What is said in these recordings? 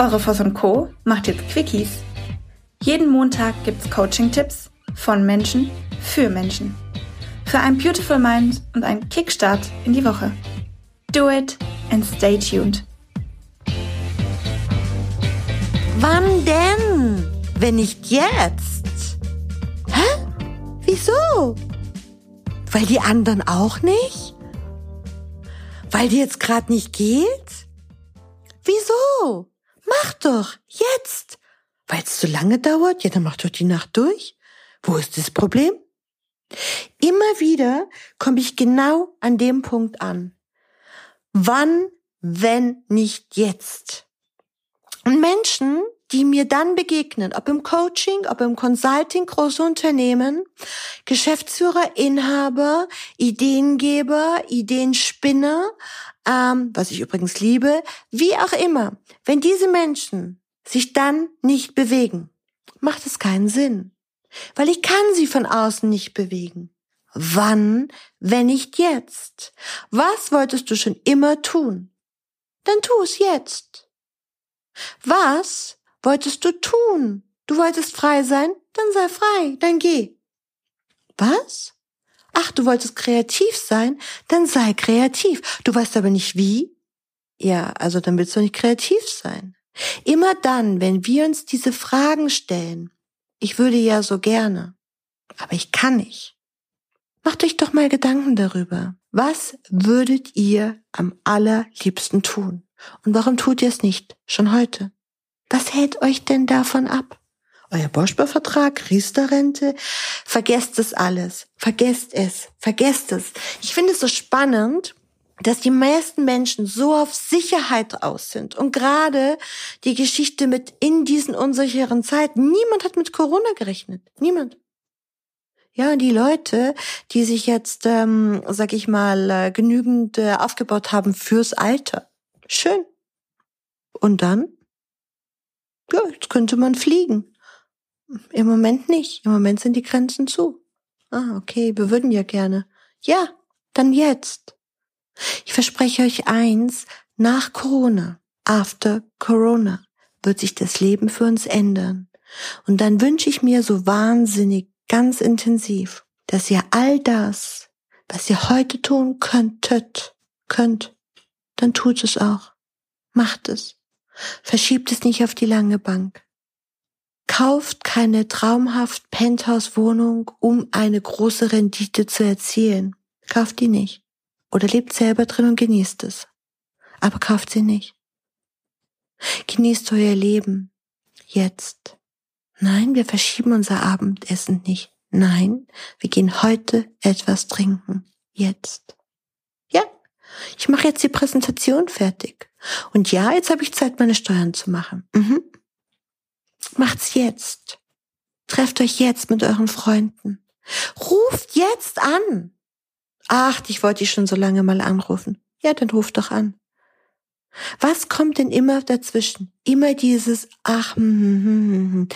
Eure Voss und Co. macht jetzt Quickies. Jeden Montag gibt's Coaching-Tipps von Menschen für Menschen. Für ein Beautiful Mind und einen Kickstart in die Woche. Do it and stay tuned. Wann denn? Wenn nicht jetzt? Hä? Wieso? Weil die anderen auch nicht? Weil die jetzt gerade nicht geht? Wieso? Mach doch, jetzt. Weil es zu lange dauert? Ja, dann mach doch die Nacht durch. Wo ist das Problem? Immer wieder komme ich genau an dem Punkt an. Wann, wenn nicht jetzt? Und Menschen, die mir dann begegnen, ob im Coaching, ob im Consulting, große Unternehmen, Geschäftsführer, Inhaber, Ideengeber, Ideenspinner, ähm, was ich übrigens liebe, wie auch immer. Wenn diese Menschen sich dann nicht bewegen, macht es keinen Sinn. Weil ich kann sie von außen nicht bewegen. Wann, wenn nicht jetzt? Was wolltest du schon immer tun? Dann tu es jetzt. Was wolltest du tun? Du wolltest frei sein? Dann sei frei, dann geh. Was? Ach, du wolltest kreativ sein? Dann sei kreativ. Du weißt aber nicht wie? Ja, also dann willst du nicht kreativ sein. Immer dann, wenn wir uns diese Fragen stellen, ich würde ja so gerne, aber ich kann nicht. Macht euch doch mal Gedanken darüber. Was würdet ihr am allerliebsten tun? Und warum tut ihr es nicht schon heute? Was hält euch denn davon ab? Euer Bausparvertrag, Riester-Rente? Vergesst es alles. Vergesst es. Vergesst es. Ich finde es so spannend, dass die meisten Menschen so auf Sicherheit aus sind. Und gerade die Geschichte mit in diesen unsicheren Zeiten. Niemand hat mit Corona gerechnet. Niemand. Ja, die Leute, die sich jetzt, ähm, sag ich mal, äh, genügend äh, aufgebaut haben fürs Alter. Schön. Und dann? Ja, jetzt könnte man fliegen. Im Moment nicht. Im Moment sind die Grenzen zu. Ah, okay, wir würden ja gerne. Ja, dann jetzt. Ich verspreche euch eins, nach Corona, after Corona, wird sich das Leben für uns ändern. Und dann wünsche ich mir so wahnsinnig, ganz intensiv, dass ihr all das, was ihr heute tun könntet, könnt, dann tut es auch. Macht es. Verschiebt es nicht auf die lange Bank. Kauft keine traumhaft Penthouse-Wohnung, um eine große Rendite zu erzielen. Kauft die nicht. Oder lebt selber drin und genießt es. Aber kauft sie nicht. Genießt euer Leben. Jetzt. Nein, wir verschieben unser Abendessen nicht. Nein, wir gehen heute etwas trinken. Jetzt. Ja, ich mache jetzt die Präsentation fertig. Und ja, jetzt habe ich Zeit, meine Steuern zu machen. Mhm. Macht's jetzt. Trefft euch jetzt mit euren Freunden. Ruft jetzt an. Ach, ich wollte dich schon so lange mal anrufen. Ja, dann ruf doch an. Was kommt denn immer dazwischen? Immer dieses Ach, hm, hm, hm, hm. hm.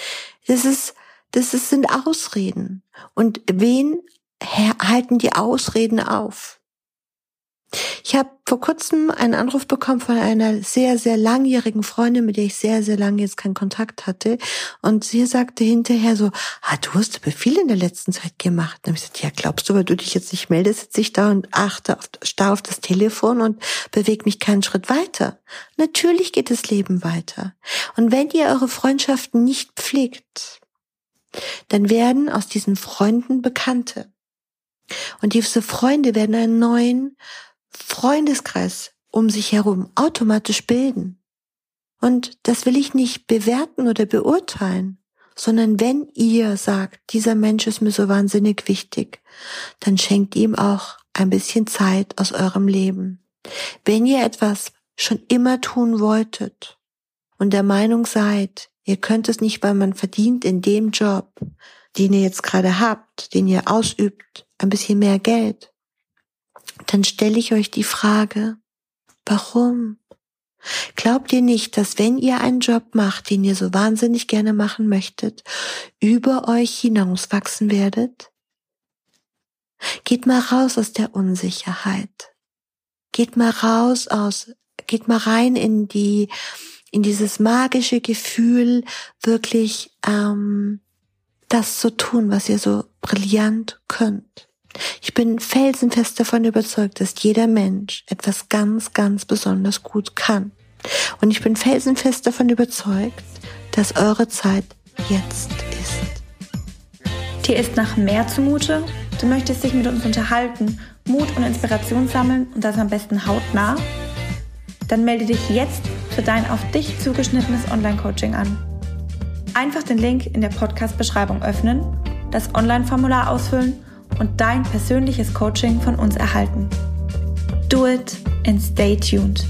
das ist, das ist, sind Ausreden. Und wen halten die Ausreden auf? Ich habe vor kurzem einen Anruf bekommen von einer sehr, sehr langjährigen Freundin, mit der ich sehr, sehr lange jetzt keinen Kontakt hatte. Und sie sagte hinterher so, ah, du hast aber viel in der letzten Zeit gemacht. Und ich gesagt, ja, glaubst du, weil du dich jetzt nicht meldest, sitze ich da und achte auf, starr auf das Telefon und bewege mich keinen Schritt weiter. Natürlich geht das Leben weiter. Und wenn ihr eure Freundschaften nicht pflegt, dann werden aus diesen Freunden Bekannte. Und diese Freunde werden einen neuen Freundeskreis um sich herum automatisch bilden. Und das will ich nicht bewerten oder beurteilen, sondern wenn ihr sagt, dieser Mensch ist mir so wahnsinnig wichtig, dann schenkt ihm auch ein bisschen Zeit aus eurem Leben. Wenn ihr etwas schon immer tun wolltet und der Meinung seid, ihr könnt es nicht, weil man verdient in dem Job, den ihr jetzt gerade habt, den ihr ausübt, ein bisschen mehr Geld, dann stelle ich euch die Frage, warum? Glaubt ihr nicht, dass wenn ihr einen Job macht, den ihr so wahnsinnig gerne machen möchtet, über euch hinauswachsen werdet? Geht mal raus aus der Unsicherheit. Geht mal raus aus, geht mal rein in die, in dieses magische Gefühl, wirklich ähm, das zu tun, was ihr so brillant könnt. Ich bin felsenfest davon überzeugt, dass jeder Mensch etwas ganz, ganz besonders gut kann. Und ich bin felsenfest davon überzeugt, dass eure Zeit jetzt ist. Dir ist nach mehr zumute? Du möchtest dich mit uns unterhalten, Mut und Inspiration sammeln und das am besten hautnah? Dann melde dich jetzt für dein auf dich zugeschnittenes Online-Coaching an. Einfach den Link in der Podcast-Beschreibung öffnen, das Online-Formular ausfüllen und dein persönliches Coaching von uns erhalten. Do it and stay tuned.